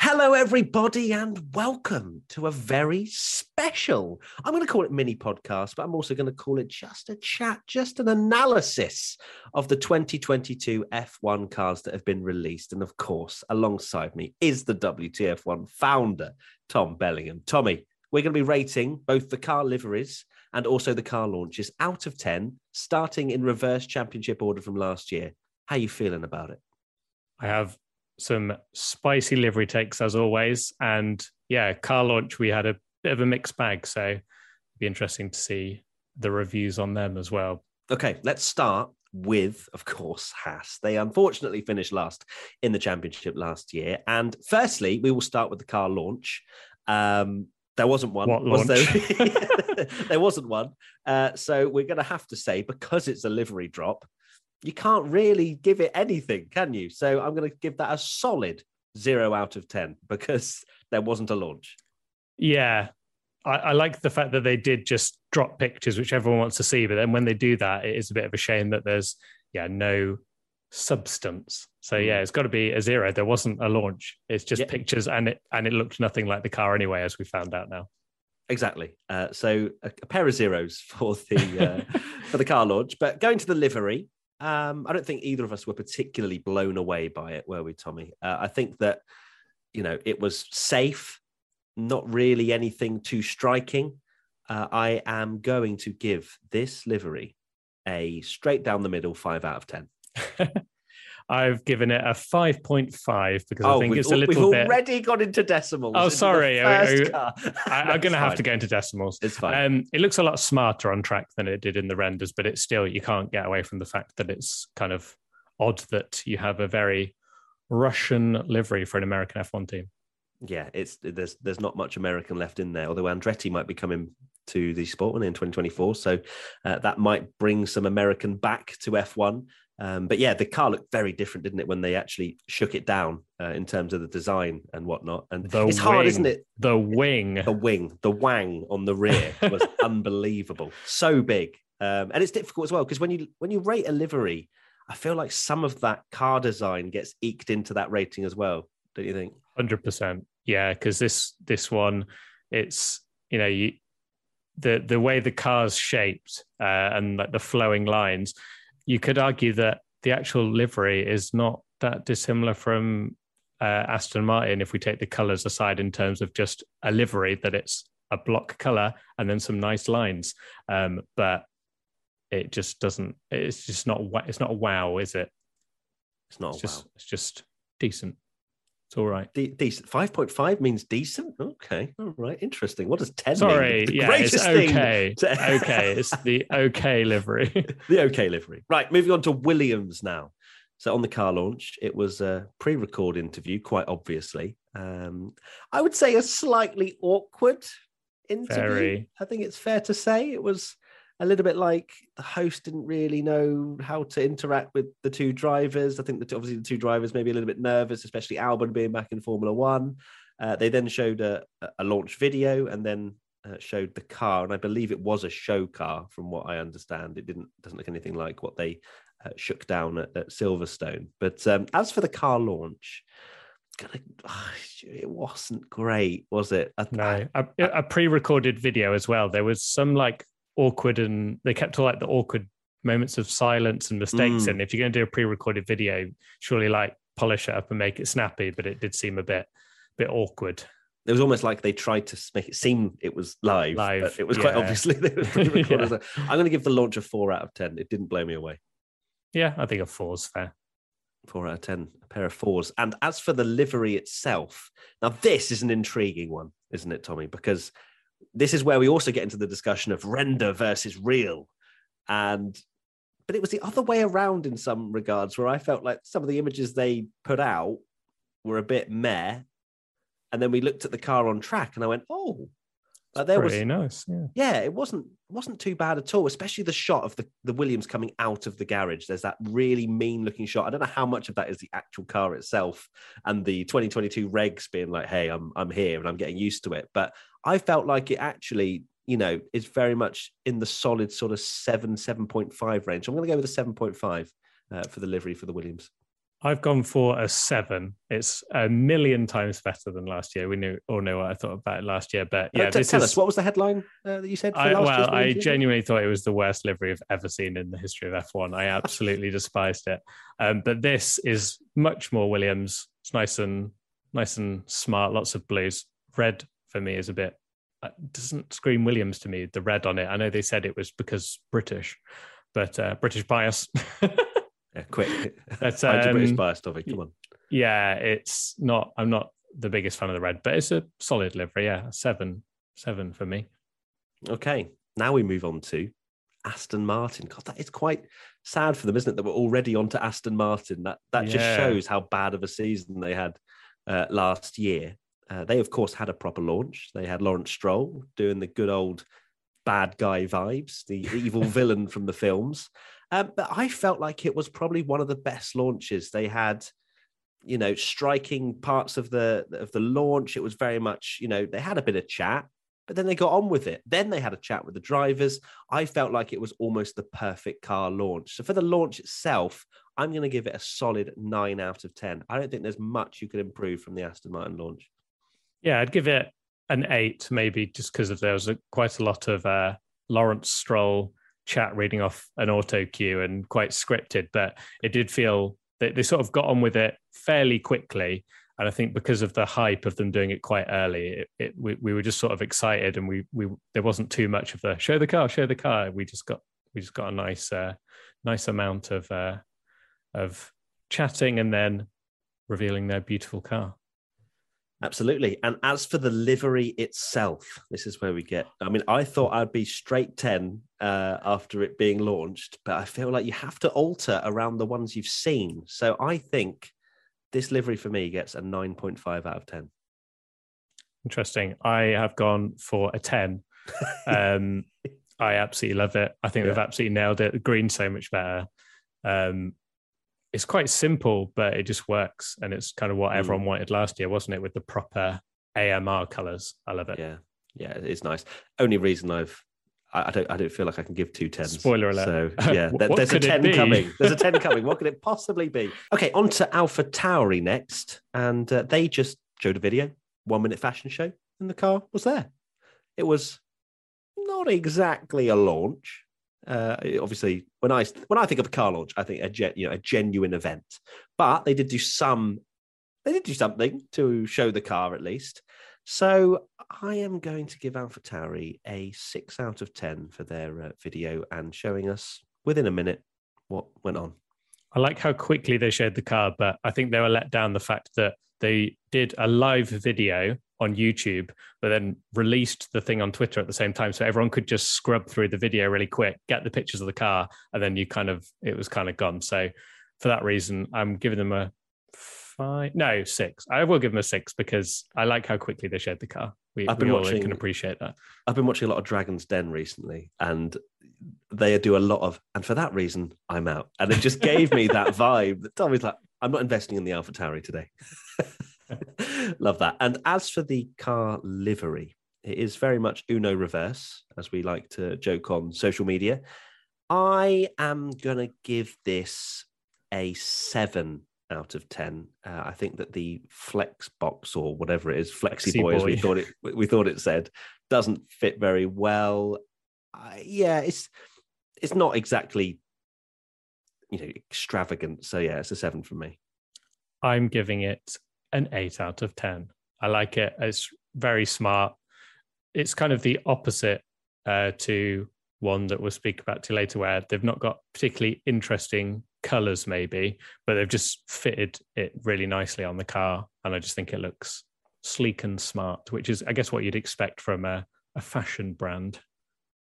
Hello, everybody, and welcome to a very special, I'm going to call it mini podcast, but I'm also going to call it just a chat, just an analysis of the 2022 F1 cars that have been released. And of course, alongside me is the WTF1 founder, Tom Bellamy. Tommy, we're going to be rating both the car liveries and also the car launches out of 10, starting in reverse championship order from last year. How you feeling about it? I have some spicy livery takes as always. And yeah, car launch, we had a bit of a mixed bag. So it'd be interesting to see the reviews on them as well. Okay, let's start with, of course, Haas. They unfortunately finished last in the championship last year. And firstly, we will start with the car launch. Um, there wasn't one. What was launch? there? there wasn't one. Uh, so we're going to have to say, because it's a livery drop, you can't really give it anything, can you? So I'm going to give that a solid zero out of 10 because there wasn't a launch. Yeah. I, I like the fact that they did just drop pictures, which everyone wants to see. But then when they do that, it is a bit of a shame that there's, yeah, no substance. So yeah, it's got to be a zero. There wasn't a launch. It's just Yeah. pictures, and it and it looked nothing like the car anyway, as we found out now. Exactly. Uh, so a, a pair of zeros for the uh, for the car launch. But going to the livery, um, I don't think either of us were particularly blown away by it, were we, Tommy? Uh, I think that you know it was safe, not really anything too striking. Uh, I am going to give this livery a straight down the middle five out of ten. I've given it a five point five because I think Oh, it's a little we've bit. already got into decimals. Oh, sorry. I, I, I'm going to have to go into decimals. It's fine. Um, it looks a lot smarter on track than it did in the renders, but it's still you can't get away from the fact that it's kind of odd that you have a very Russian livery for an American F1 team. yeah, it's there's there's not much American left in there. Although Andretti might be coming to the sport one in 2024, so uh, that might bring some American back to F1. Um, but yeah, the car looked very different, didn't it, when they actually shook it down uh, in terms of the design and whatnot. And The it's hard, isn't wing. it? The wing. The wing, the wang on the rear was unbelievable, so big, um, and it's difficult as well because when you when you rate a livery, I feel like some of that car design gets eked into that rating as well. Don't you think? Hundred percent, yeah. Because this this one, it's you know you the the way the car's shaped uh, and like the flowing lines, you could argue that the actual livery is not that dissimilar from uh, Aston Martin if we take the colours aside in terms of just a livery that it's a block colour and then some nice lines, um, but it just doesn't. It's just not. It's not a wow, is it? It's not. It's a just wow. it's just decent. It's all right. De- decent. Five point five means decent. Okay, all right, interesting. What does ten Sorry, mean? The yeah, it's okay. to- okay, it's the okay livery. the okay livery. Right, moving on to Williams now. So on the car launch, it was a pre-record interview, quite obviously. Um, I would say a slightly awkward interview. Very. I think it's fair to say it was a little bit like the host didn't really know how to interact with the two drivers. I think that obviously the two drivers maybe a little bit nervous, especially Albon being back in Formula One. Uh, they then showed a, a launch video and then uh, showed the car, and I believe it was a show car, from what I understand. It didn't doesn't look anything like what they uh, shook down at, at Silverstone. But um, as for the car launch, gonna, it wasn't great, was it? I- No, a, a pre-recorded video as well. There was some like awkward and they kept all like the awkward moments of silence and mistakes. Mm. And if you're going to do a pre-recorded video, surely like polish it up and make it snappy. But it did seem a bit bit awkward. It was almost like they tried to make it seem it was live. Live, but it was quite yeah. obviously they were pre-recorded. Yeah. I'm going to give the launch a four out of ten. It didn't blow me away. Yeah, I think a four's fair. Four out of ten, a pair of fours. And as for the livery itself, now this is an intriguing one, isn't it, Tommy? Because this is where we also get into the discussion of render versus real, and but it was the other way around in some regards, where I felt like some of the images they put out were a bit meh, and then we looked at the car on track, and I went, "Oh, uh, there Pretty was nice. Yeah. yeah, it wasn't wasn't too bad at all. Especially the shot of the the Williams coming out of the garage. There's that really mean looking shot. I don't know how much of that is the actual car itself and the 2022 regs being like, "Hey, I'm I'm here and I'm getting used to it." But I felt like it actually, you know, is very much in the solid sort of seven seven point five range. I'm going to go with a seven point five uh, for the livery for the Williams. I've gone for a seven. It's a million times better than last year. We knew all know what I thought about it last year, but yeah, Uh, this tell is. us what was the headline uh, that you said? For I, well, I genuinely thought it was the worst livery I've ever seen in the history of F1. I absolutely despised it. Um, but this is much more Williams. It's nice and nice and smart. Lots of blues. Red for me is a bit uh, doesn't scream Williams to me. The red on it. I know they said it was because British, but uh, British bias. Yeah, quick. Find your British um, bias topic. Come on. yeah, it's not. I'm not the biggest fan of the red, but it's a solid livery. Yeah, seven, seven for me. Okay, now we move on to Aston Martin. God, that is quite sad for them, isn't it? That we're already on to Aston Martin. That that just shows how bad of a season they had uh, last year. Uh, they, of course, had a proper launch. They had Lawrence Stroll doing the good old bad guy vibes, the evil villain from the films. Um, but I felt like it was probably one of the best launches they had. You know, striking parts of the of the launch. It was very much, you know, they had a bit of chat, but then they got on with it. Then they had a chat with the drivers. I felt like it was almost the perfect car launch. So for the launch itself, I'm going to give it a solid nine out of 10. I don't think there's much you could improve from the Aston Martin launch. Yeah, I'd give it an eight, maybe just because of there was a, quite a lot of uh, Lawrence Stroll chat reading off an auto cue and quite scripted, but it did feel that they sort of got on with it fairly quickly. And I think because of the hype of them doing it quite early, it, it, we, we were just sort of excited, and we we there wasn't too much of the show the car, show the car. We just got we just got a nice uh, nice amount of uh, of chatting and then revealing their beautiful car. Absolutely. And as for the livery itself, this is where we get. I mean, I thought I'd be straight 10 uh, after it being launched, but I feel like you have to alter around the ones you've seen. So I think this livery for me gets a 9.5 out of 10. Interesting. I have gone for a 10. Um, I absolutely love it. I think they've absolutely nailed it. The green's so much better. Um, it's quite simple, but it just works. And it's kind of what Mm. everyone wanted last year, wasn't it? With the proper AMR colors. I love it. Yeah. Yeah, it's nice. Only reason I've. I I don't. I don't feel like I can give two tens. Spoiler alert. So yeah, there- there's a ten coming. There's a ten coming. What could it possibly be? Okay, on to Alpha Tauri next, and uh, they just showed a video, one minute fashion show, and the car was there. It was not exactly a launch. Uh, obviously, when I when I think of a car launch, I think a gen, you know a genuine event. But they did do some. They did do something to show the car at least. So I am going to give AlphaTauri a six out of ten for their uh, video and showing us within a minute what went on. I like how quickly they showed the car, but I think they were let down the fact that they did a live video on YouTube, but then released the thing on Twitter at the same time. So everyone could just scrub through the video really quick, get the pictures of the car, and then you kind of, it was kind of gone. So for that reason, I'm giving them a five, no, six. I will give them a six because I like how quickly they showed the car. We, I've been all watching- can appreciate that. I've been watching a lot of Dragon's Den recently, and they do a lot of, and for that reason, I'm out. And it just gave me that vibe that Tommy's like, I'm not investing in the AlphaTauri today. Love that. And as for the car livery, it is very much Uno reverse, as we like to joke on social media. I am going to give this a seven out of 10. Uh, I think that the flex box or whatever it is, flexi, Flexi boy, as we thought it, we thought it said, doesn't fit very well. I yeah, it's it's not exactly you know extravagant. So yeah, it's a seven for me. I'm giving it an eight out of 10. I like it. It's very smart. It's kind of the opposite uh, to one that we'll speak about to later, where they've not got particularly interesting colors, maybe, but they've just fitted it really nicely on the car. And I just think it looks sleek and smart, which is, I guess, what you'd expect from a, a fashion brand.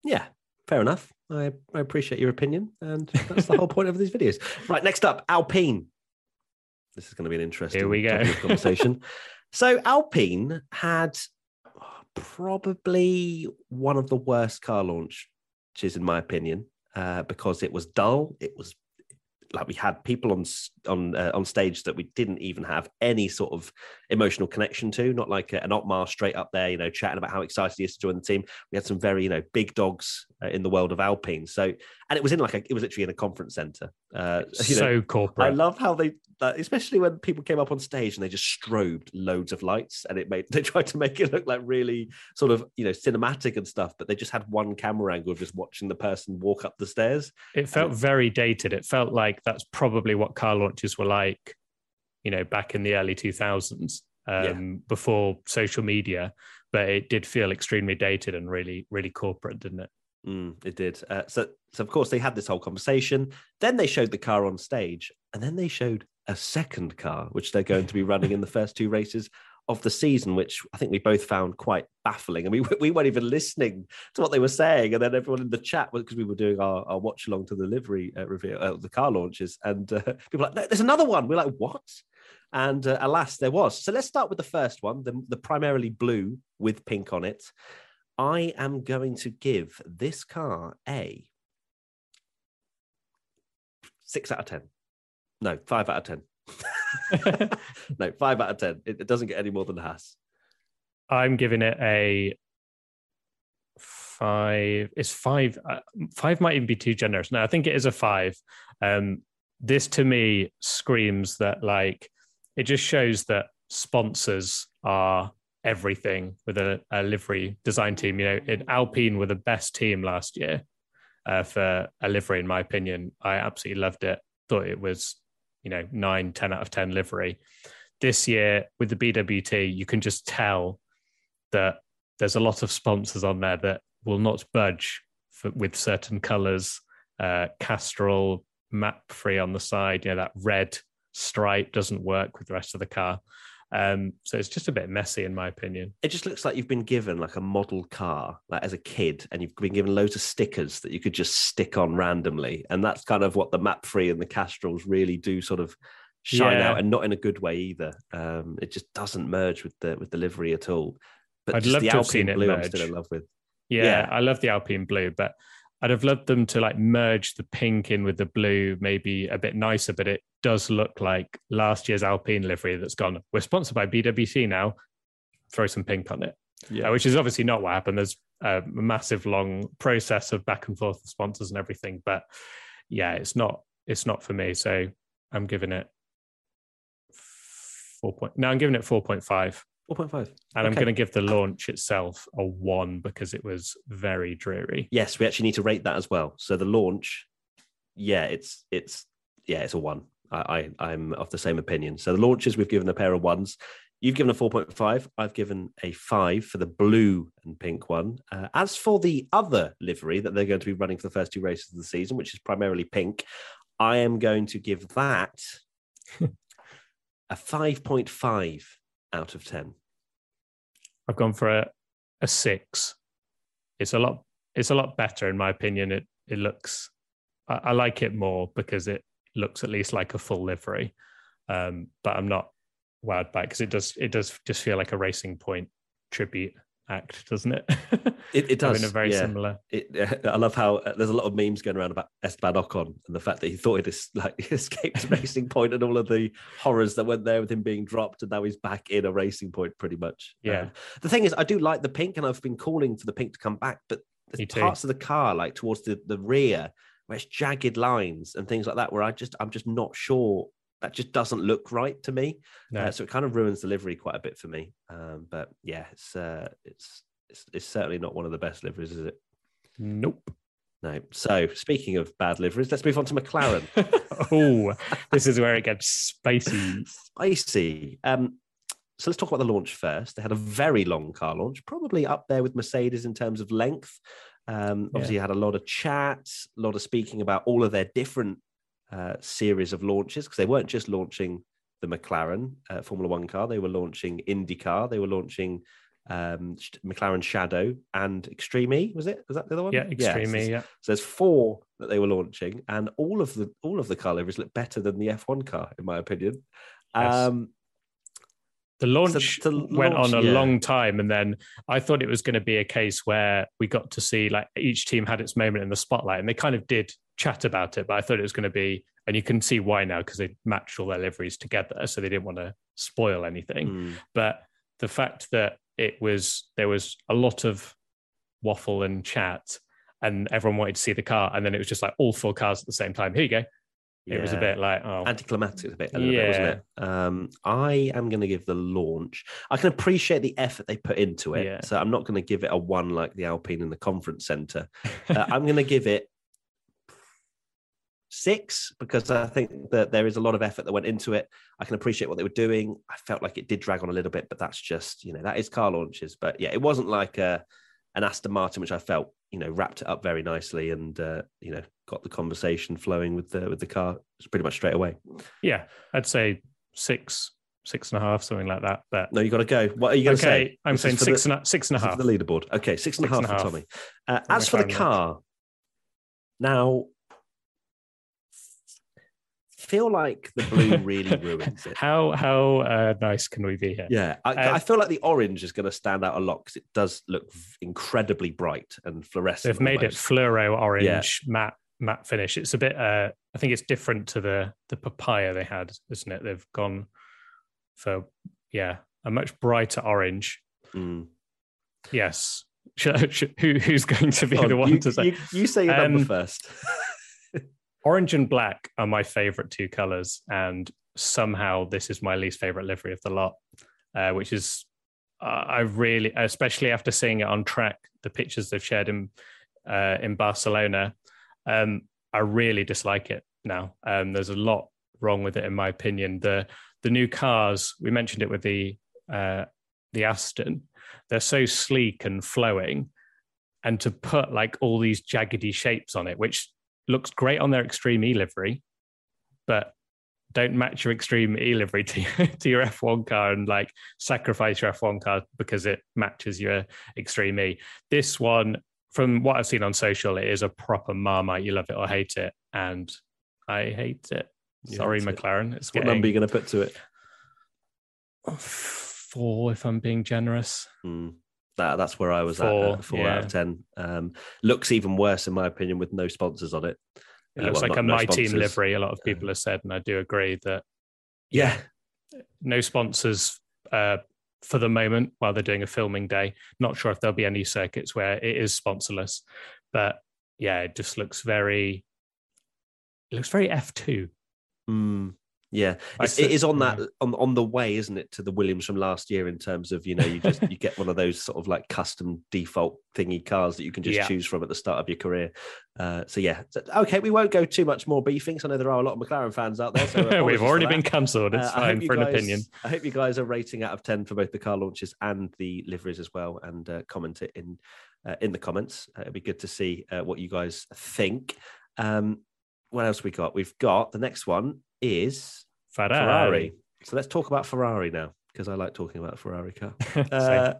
Yeah, fair enough. I, I appreciate your opinion, and that's the whole point of these videos. Right, next up, Alpine. This is going to be an interesting Here we go. conversation. So Alpine had probably one of the worst car launches, in my opinion, uh, because it was dull. It was like we had people on on uh, on stage that we didn't even have any sort of emotional connection to. Not like an Otmar straight up there, you know, chatting about how excited he is to join the team. We had some very you know big dogs uh, in the world of Alpine. So and it was in like a, it was literally in a conference center. Uh, so know, corporate. I love how they, especially when people came up on stage and they just strobed loads of lights, and it made they tried to make it look like really sort of you know cinematic and stuff, but they just had one camera angle of just watching the person walk up the stairs. It felt very dated. It felt like that's probably what car launches were like, you know, back in the early two thousands, um, yeah. before social media. But it did feel extremely dated and really, really corporate, didn't it? Mm, it did. Uh, so, so of course they had this whole conversation. Then they showed the car on stage, and then they showed a second car, which they're going to be running in the first two races of the season, which I think we both found quite baffling. And we we weren't even listening to what they were saying, and then everyone in the chat because we were doing our, our watch along to the livery uh, reveal, uh, the car launches, and uh, people like, "There's another one." We're like, "What?" And uh, alas, there was. So let's start with the first one, the, the primarily blue with pink on it. I am going to give this car a six out of 10. No, five out of 10. no, five out of 10. It, it, doesn't get any more than Haas. I'm giving it a five. It's five. Uh, five might even be too generous. No, I think it is a five. Um, this to me screams that like it just shows that sponsors are everything with a, a, livery design team. You know, in Alpine were the best team last year uh, for a livery, in my opinion. I absolutely loved it. Thought it was, you know, nine, 10 out of 10 livery. This year with the BWT, you can just tell that there's a lot of sponsors on there that will not budge for, with certain colors. Uh, Castrol, Mapfre on the side, you know, that red stripe doesn't work with the rest of the car. Um, so it's just a bit messy, in my opinion. It just looks like you've been given like a model car, like as a kid, and you've been given loads of stickers that you could just stick on randomly. And that's kind of what the Mapfre and the Castrols really do sort of shine yeah. out, and not in a good way either. Um, it just doesn't merge with the with the livery at all. But I'd love the to have seen it blue, merge. I'm still in love with. Yeah, yeah, I love the Alpine blue, but I'd have loved them to like merge the pink in with the blue, maybe a bit nicer, but it does look like last year's Alpine livery that's gone. We're sponsored by BWT now. Throw some pink on it. Yeah. Uh, which is obviously not what happened. There's a massive long process of back and forth with sponsors and everything. But yeah, it's not it's not for me. So I'm giving it four point no, I'm giving it four point five. 4.5. And okay. I'm going to give the launch itself a one because it was very dreary. Yes, we actually need to rate that as well. So the launch, yeah, it's it's yeah, it's a one. I, I am of the same opinion. So the launches we've given a pair of ones. You've given a 4.5. I've given a five for the blue and pink one. Uh, as for the other livery that they're going to be running for the first two races of the season, which is primarily pink, I am going to give that a 5.5 out of 10. I've gone for a, a six. It's a lot. It's a lot better in my opinion. It it looks. I, I like it more because it looks at least like a full livery. Um, but I'm not wowed by it because it does. It does just feel like a Racing Point tribute act, doesn't it? It, it does. in a very yeah. similar. It, I love how uh, there's a lot of memes going around about Esteban Ocon and the fact that he thought he'd like escaped Racing Point and all of the horrors that went there with him being dropped, and now he's back in a Racing Point pretty much. Yeah. Um, the thing is, I do like the pink, and I've been calling for the pink to come back, but there's parts of the car, like towards the, the rear, where it's jagged lines and things like that, where I just I'm just not sure that just doesn't look right to me. No. Uh, so it kind of ruins delivery quite a bit for me. Um, but yeah, it's, uh, it's, it's it's certainly not one of the best liveries, is it? Nope. No. So speaking of bad liveries, let's move on to McLaren. oh, this is where it gets spicy. Spicy. Um, so let's talk about the launch first. They had a very long car launch, probably up there with Mercedes in terms of length. Um, obviously, yeah. had a lot of chats, a lot of speaking about all of their different uh, series of launches because they weren't just launching the McLaren uh, Formula One car; they were launching IndyCar, they were launching um, McLaren Shadow and Extreme E. Was it? Was that the other one? Yeah, Extreme yeah. E. Yeah. So there's four that they were launching, and all of the all of the car liveries look better than the F1 car, in my opinion. Yes. Um, the launch the went launch, on a yeah. long time, and then I thought it was going to be a case where we got to see like each team had its moment in the spotlight, and they kind of did chat about it. But I thought it was going to be, and you can see why now because they matched all their liveries together, so they didn't want to spoil anything. Mm. But the fact that it was there was a lot of waffle and chat, and everyone wanted to see the car, and then it was just like all four cars at the same time. Here you go. It was a bit like oh anticlimactic a bit, a little bit, wasn't it? Um, I am going to give the launch. I can appreciate the effort they put into it, Yeah. so I'm not going to give it a one like the Alpine in the conference center. Uh, I'm going to give it six because I think that there is a lot of effort that went into it. I can appreciate what they were doing. I felt like it did drag on a little bit, but that's just you know that is car launches. But yeah, it wasn't like a, an Aston Martin, which I felt you know wrapped it up very nicely and uh, you know got the conversation flowing with the with the car pretty much straight away. yeah, I'd say six, six and a half, something like that. But No, you got to go. What are you going to okay, say? I'm This saying six the, and a, six and a half. the leaderboard. Okay, six and a half and for half. Tommy. Uh, as for the car, now feel like the blue really ruins it. How how uh, nice can we be here? Yeah, I, Uh, I feel like the orange is going to stand out a lot because it does look incredibly bright and fluorescent. They've made it fluoro orange yeah. matte matte finish. It's a bit. Uh, I think it's different to the the papaya they had, isn't it? They've gone for yeah a much brighter orange. Mm. Yes. Should, should, who who's going to be on, the one you, to say? you, you say your number Um, first. Orange and black are my favorite two colors, and somehow this is my least favorite livery of the lot, uh, which is uh, I really, especially after seeing it on track, the pictures they've shared in uh, in Barcelona, um, I really dislike it now. Um, there's a lot wrong with it, in my opinion. The the new cars, we mentioned it with the uh, the Aston, they're so sleek and flowing, and to put like all these jaggedy shapes on it, which looks great on their Extreme E livery, but don't match your Extreme E livery to, to your F1 car and like sacrifice your F1 car because it matches your Extreme E. This one, from what I've seen on social, it is a proper marmite. You love it or hate it, and I hate it. You Sorry, hate it. McLaren. It's What getting number are you going to put to it? four if I'm being generous. Mm. That, that's where I was Four, at, uh, four out of ten. Um, looks even worse, in my opinion, with no sponsors on it. It Uh, looks well, like not a no my team livery. A lot of people have said, and I do agree that Yeah, no sponsors uh, for the moment while they're doing a filming day. Not sure if there'll be any circuits where it is sponsorless, but yeah, it just looks very. It looks very F two. Mm, yeah, it's, it is on that on on the way, isn't it, to the Williams from last year in terms of you know you just you get one of those sort of like custom default thingy cars that you can just Yeah. choose from at the start of your career. Uh, so yeah, So- okay, we won't go too much more beefing. 'cause I know there are a lot of McLaren fans out there. So We've already been cancelled. It's Uh, I hope fine you for an guys- opinion. I hope you guys are rating out of ten for both the car launches and the liveries as well, and uh, comment it in uh, in the comments. Uh, it'd be good to see uh, what you guys think. Um, what else we got? We've got the next one is Ferrari. Ferrari. So let's talk about Ferrari now because I like talking about Ferrari car. Uh,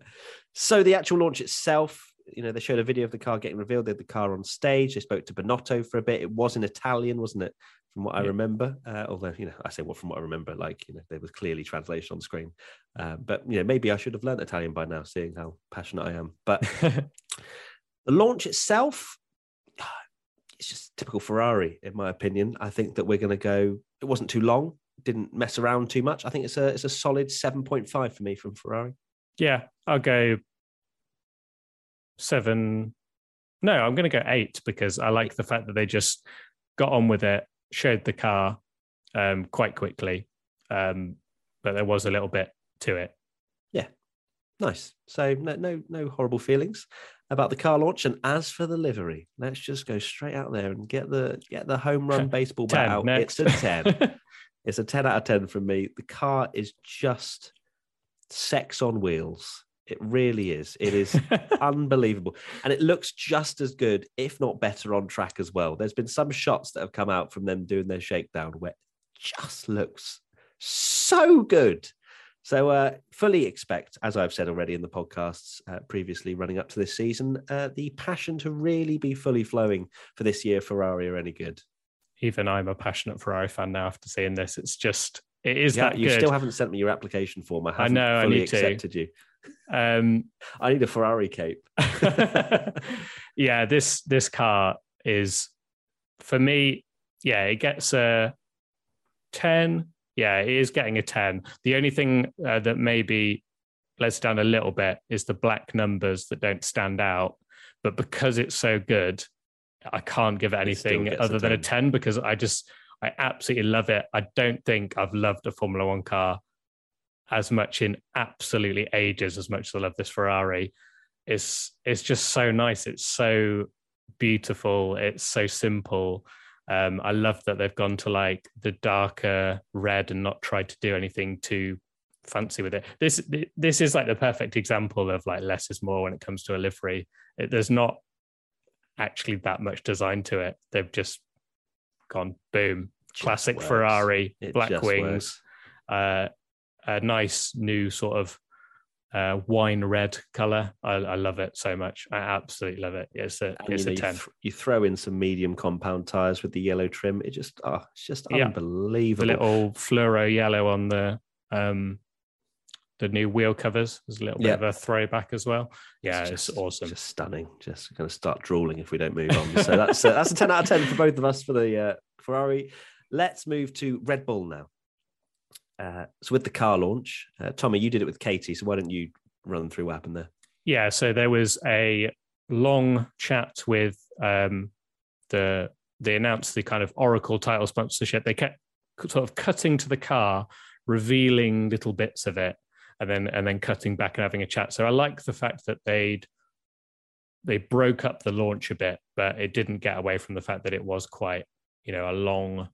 so the actual launch itself, you know, they showed a video of the car getting revealed. They had the car on stage. They spoke to Binotto for a bit. It was in Italian, wasn't it? From what I remember, uh, although you know, I say what from what I remember, like you know, there was clearly translation on the screen. Uh, but you know, maybe I should have learned Italian by now, seeing how passionate I am. But the launch itself, it's just typical Ferrari, in my opinion. I think that we're going to go. It wasn't too long. Didn't mess around too much. I think it's a it's a solid seven point five for me from Ferrari. yeah, I'll go seven. No, I'm going to go eight because I like the fact that they just got on with it, showed the car um, quite quickly, um, but there was a little bit to it. Yeah, nice. So no no no horrible feelings about the car launch. And as for the livery, let's just go straight out there and get the get the home run baseball bat out. next. It's a ten. it's a ten out of ten from me. The car is just sex on wheels. It really is. It is unbelievable. And it looks just as good, if not better, on track as well. There's been some shots that have come out from them doing their shakedown where it just looks so good. So, uh, fully expect, as I've said already in the podcasts uh, previously running up to this season, uh, the passion to really be fully flowing for this year. Ferrari are any good. Even I'm a passionate Ferrari fan now after seeing this. It's just It is Yeah, that you good. still haven't sent me your application form. I I haven't know, I fully need to. you. um, I need a Ferrari cape. yeah, this this car is for me. Yeah, it gets a ten. Yeah, it is getting a ten. The only thing uh, that maybe lets down a little bit is the black numbers that don't stand out. But because it's so good, I can't give it It anything a other than a ten because I just I absolutely love it. I don't think I've loved a Formula One car as much in absolutely ages as much as I love this Ferrari. It's it's just so nice. It's so beautiful. It's so simple. Um, I love that they've gone to like the darker red and not tried to do anything too fancy with it. This this is like the perfect example of like less is more when it comes to a livery. It, there's not actually that much design to it. They've just gone boom, Just classic works. Ferrari, It black wings uh, a nice new sort of uh, wine red color. I, I love it so much. I absolutely love it. It's a And, it's you, know, a you, ten. th- you throw in some medium compound tires with the yellow trim. It just, oh, it's just Yeah. unbelievable. the little fluoro yellow on the um the new wheel covers is a little bit Yeah. of a throwback as well. Yeah, it's, just, awesome. Just stunning. Just going to start drooling if we don't move on. So that's uh, that's a ten out of ten for both of us for the uh, Ferrari. Let's move to Red Bull now. Uh, so with the car launch, uh, Tommy, you did it with Katie. So why don't you run through what happened there? yeah, so there was a long chat with um the they announced the kind of Oracle title sponsorship. They kept sort of cutting to the car, revealing little bits of it, and then and then cutting back and having a chat. So I like the fact that they'd they broke up the launch a bit, but it didn't get away from the fact that it was quite, you know, a long,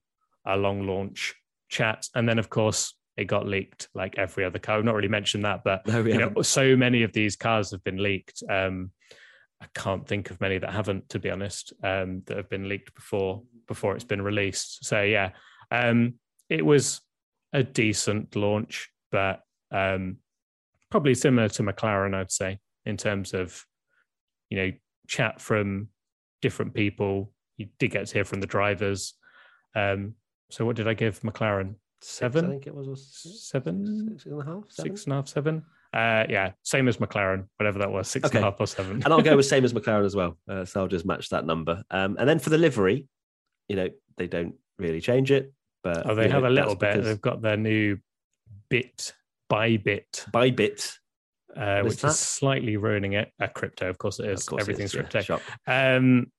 a long launch chat. And then of course it got leaked like every other car. I've not really mentioned that, but No, you know, so many of these cars have been leaked. Um, I can't think of many that haven't, to be honest, um, that have been leaked before before it's been released. So yeah, um, it was a decent launch, but um, probably similar to McLaren, I'd say, in terms of you know chat from different people. You did get to hear from the drivers. Um, so what did I give McLaren? Six, Seven? I think it was. or six, Seven? six and a half, seven? Six and a half, seven. Uh, yeah, same as McLaren, whatever that was, six and a half or seven. and I'll go with same as McLaren as well. Uh, so I'll just match that number. Um, and then for the livery, you know, they don't really change it, but oh, they you know, have a little bit. because They've got their new bit by bit, by bit. uh, which that? is slightly ruining it. Uh, crypto, of course, it is. Course, Everything's is, yeah, crypto. Um,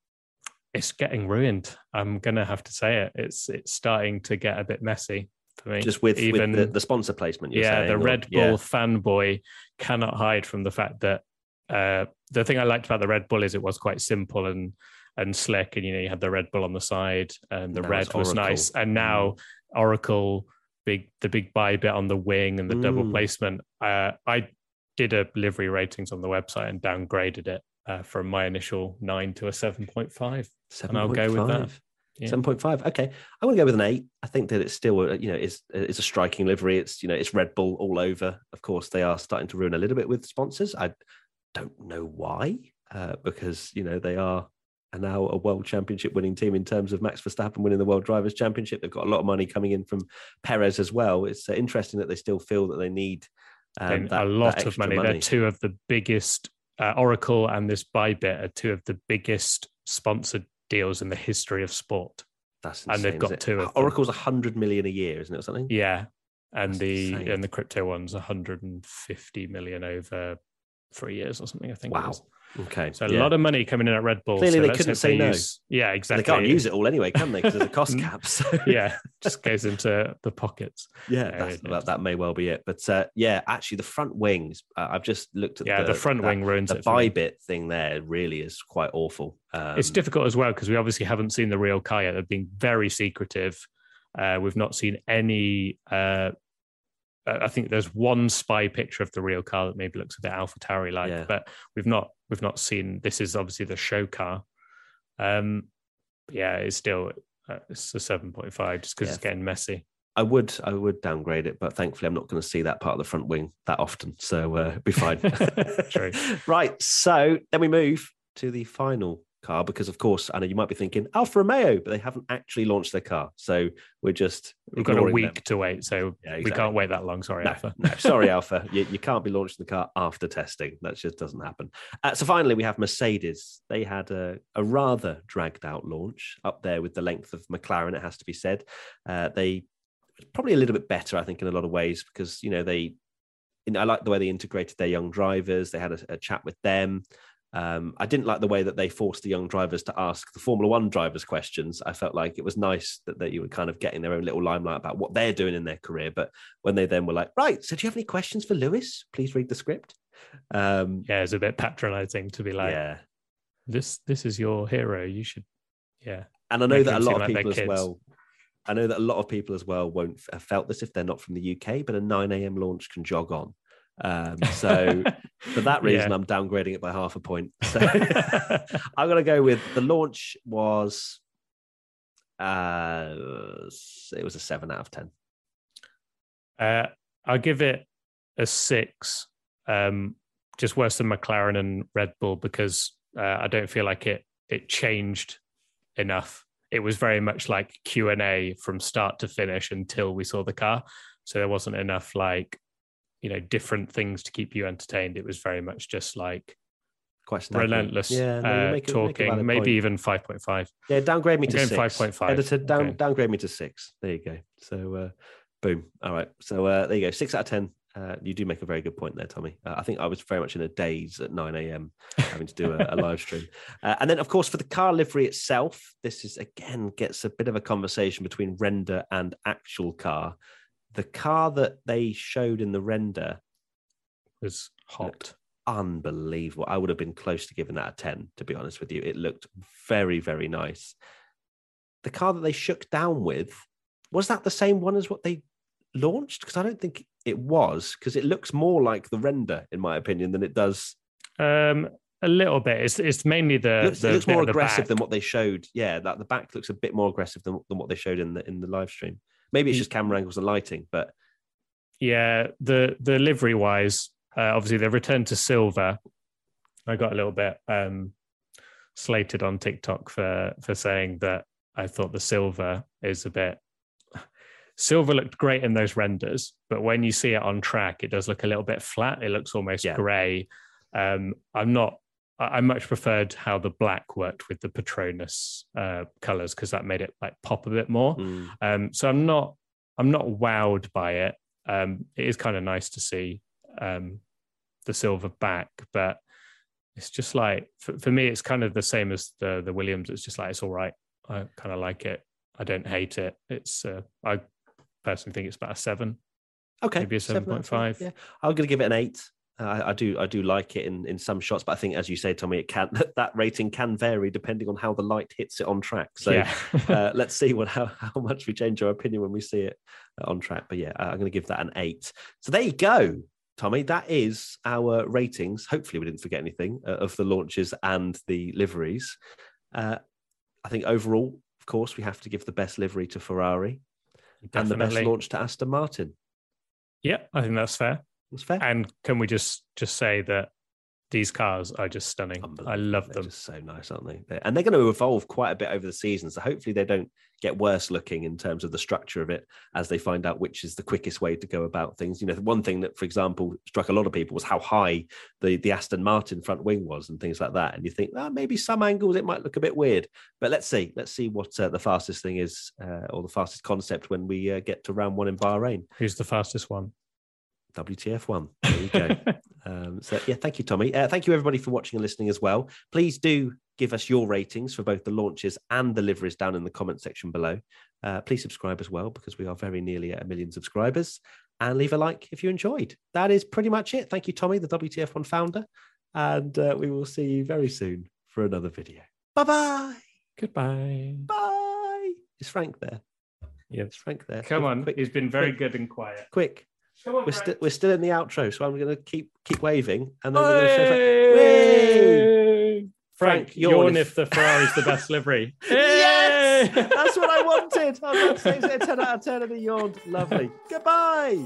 it's getting ruined. I'm gonna have to say it. It's it's starting to get a bit messy for me. just with, even with the, the sponsor placement. You're yeah, saying, the or- Red Bull yeah. fanboy cannot hide from the fact that uh, the thing I liked about the Red Bull is it was quite simple and and slick, and you know you had the Red Bull on the side, and the red it's was nice, and now Oracle big the big Bybit on the wing and the double Mm. placement. Uh, I did a livery ratings on the website and downgraded it uh, from my initial nine to a seven point five. and I'll go with that. 7.5. Yeah. 7.5. Okay. I want to go with an eight. I think that it's still, uh, you know, it's, it's a striking livery. It's, you know, it's Red Bull all over. Of course, they are starting to ruin a little bit with sponsors. I don't know why, uh, because, you know, they are are now a world championship winning team in terms of Max Verstappen winning the World Drivers' Championship. They've got a lot of money coming in from Perez as well. It's uh, interesting that they still feel that they need um, that- a lot of extra money. They're two of the biggest. Uh, Oracle and this Bybit are two of the biggest sponsored deals in the history of sport. That's and they've got two of. Oracle's 100 million a year, isn't it, or something? Yeah, and That's the insane. and the crypto one's 150 million over three years or something. I think. Wow. Okay. So a yeah. lot of money coming in at Red Bull. Clearly so they couldn't say no. use- yeah, exactly. They can't use it all anyway, can they? Because there's a cost Mm. cap. So yeah, just goes into the pockets. yeah, that, that may well be it. But uh, yeah, actually, the front wings. Uh, I've just looked at Yeah, the, front that- wing ruins The it. for me. Bybit thing there really is quite awful. Um, it's difficult as well because we obviously haven't seen the real car yet. They've been very secretive. Uh, we've not seen any. I think there's one spy picture of the real car that maybe looks a bit AlphaTauri like, Yeah. but we've not we've not seen. This is obviously the show car. Um, yeah, it's still uh, it's a seven point five just because Yeah. it's getting messy. I would I would downgrade it, but thankfully I'm not going to see that part of the front wing that often, so uh, it'll be fine. True. Right. So then we move to the final car because, of course, I know you might be thinking Alfa Romeo, but they haven't actually launched their car. So we're just We've got a week them. to wait, so Yeah, we can't wait that long. Sorry, No, Alpha. no, sorry, Alpha. You, you can't be launching the car after testing. That just doesn't happen. Uh, so finally, we have Mercedes. They had a, a rather dragged out launch up there with the length of McLaren. It has to be said. Uh, they probably a little bit better, I think, in a lot of ways because you know they. I like the way they integrated their young drivers. They had a, a chat with them. Um, I didn't like the way that they forced the young drivers to ask the Formula One drivers questions. I felt like it was nice that, that you were kind of getting their own little limelight about what they're doing in their career. But when they then were like, right, so do you have any questions for Lewis? Please read the script. Um, Yeah, it's a bit patronizing to be like, yeah. this this is your hero. You should, yeah. And I know that a lot of like people as well. I know that a lot of people as well won't have felt this if they're not from the UK, but a 9 a.m. launch can jog on. Um, so for that reason, Yeah. I'm downgrading it by half a point. So I'm going to go with the launch was uh it was a seven out of ten. Uh, I'll give it a six. Um, just worse than McLaren and Red Bull because uh, I don't feel like it it changed enough. It was very much like Q and A from start to finish until we saw the car. So there wasn't enough like you know different things to keep you entertained. It was very much just like Quite relentless Yeah, no, uh, make a- make talking. maybe point. even five point five. Yeah, downgrade me to six. 5.5. Editor, down, Okay. downgrade me to six. There you go. So, uh, boom. All right. So uh, there you go. Six out of ten. Uh, you do make a very good point there, Tommy. Uh, I think I was very much in a daze at 9 a.m. having to do a, a live stream. Uh, and then, of course, for the car livery itself, this is again gets a bit of a conversation between render and actual car. The car that they showed in the render Was hot. unbelievable. I would have been close to giving that a 10, to be honest with you. It looked very, very nice. The car that they shook down with, was that the same one as what they launched? Because I don't think it was, because it looks more like the render, in my opinion, than it does. Um, a little bit. It's it's mainly the It looks, the it looks more aggressive than what they showed. Yeah, that the back looks a bit more aggressive than, than what they showed in the in the live stream. Maybe it's Mm. just camera angles and lighting, but Yeah, the the livery wise, uh, obviously they've returned to silver. I got a little bit um, slated on TikTok for for saying that I thought the silver is a bit. Silver looked great in those renders, but when you see it on track, it does look a little bit flat. It looks almost Yeah. grey. Um, I'm not. I much preferred how the black worked with the Petronas uh, colors because that made it like pop a bit more. mm, Um, so I'm not I'm not wowed by it. Um, it is kind of nice to see um, the silver back, but it's just like for, for me, it's kind of the same as the the Williams. It's just like it's all right. I kind of like it. I don't hate it. It's uh, I personally think it's about a seven. okay, Maybe a seven of 7.5. Yeah, I'm going to give it an eight. I, I do, I do like it in, in some shots, but I think, as you say, Tommy, it can that rating can vary depending on how the light hits it on track. So yeah, uh, let's see what how, how much we change our opinion when we see it uh, on track. But yeah, I'm going to give that an eight. So there you go, Tommy. That is our ratings. Hopefully, we didn't forget anything uh, of the launches and the liveries. Uh, I think overall, of course, we have to give the best livery to Ferrari and the best launch to Aston Martin. Yeah, I think that's fair. Fair. And can we just just say that these cars are just stunning. I love They're them. just so nice, aren't they? They're- and they're going to evolve quite a bit over the season. So hopefully they don't get worse looking in terms of the structure of it as they find out which is the quickest way to go about things. You know, the one thing that, for example, struck a lot of people was how high the, the Aston Martin front wing was and things like that. And you think, ah, maybe some angles it might look a bit weird. But let's see. Let's see what uh, the fastest thing is uh, or the fastest concept when we uh, get to round one in Bahrain. Who's the fastest one? WTF one. There you go. Um, so yeah, thank you, Tommy. Uh, thank you everybody for watching and listening as well. Please do give us your ratings for both the launches and the liveries down in the comment section below. Uh, please subscribe as well because we are very nearly at a million subscribers. And leave a like if you enjoyed. That is pretty much it. Thank you, Tommy, the WTF1 founder. And uh, we will see you very soon for another video. Bye bye. Goodbye. Bye. Is Frank there? Yeah. Is Frank there? Come on. Quick, He's been very quick. good and quiet. quick. Come on, We're still we're still in the outro, so I'm going to keep keep waving, and then Hey! we're going to show Frank. Frank, Frank, yawn yawn if- if the Ferrari's the best livery. Yes, that's what I wanted. I was about to say, say 10 out of 10 and he yawned. Lovely. Goodbye.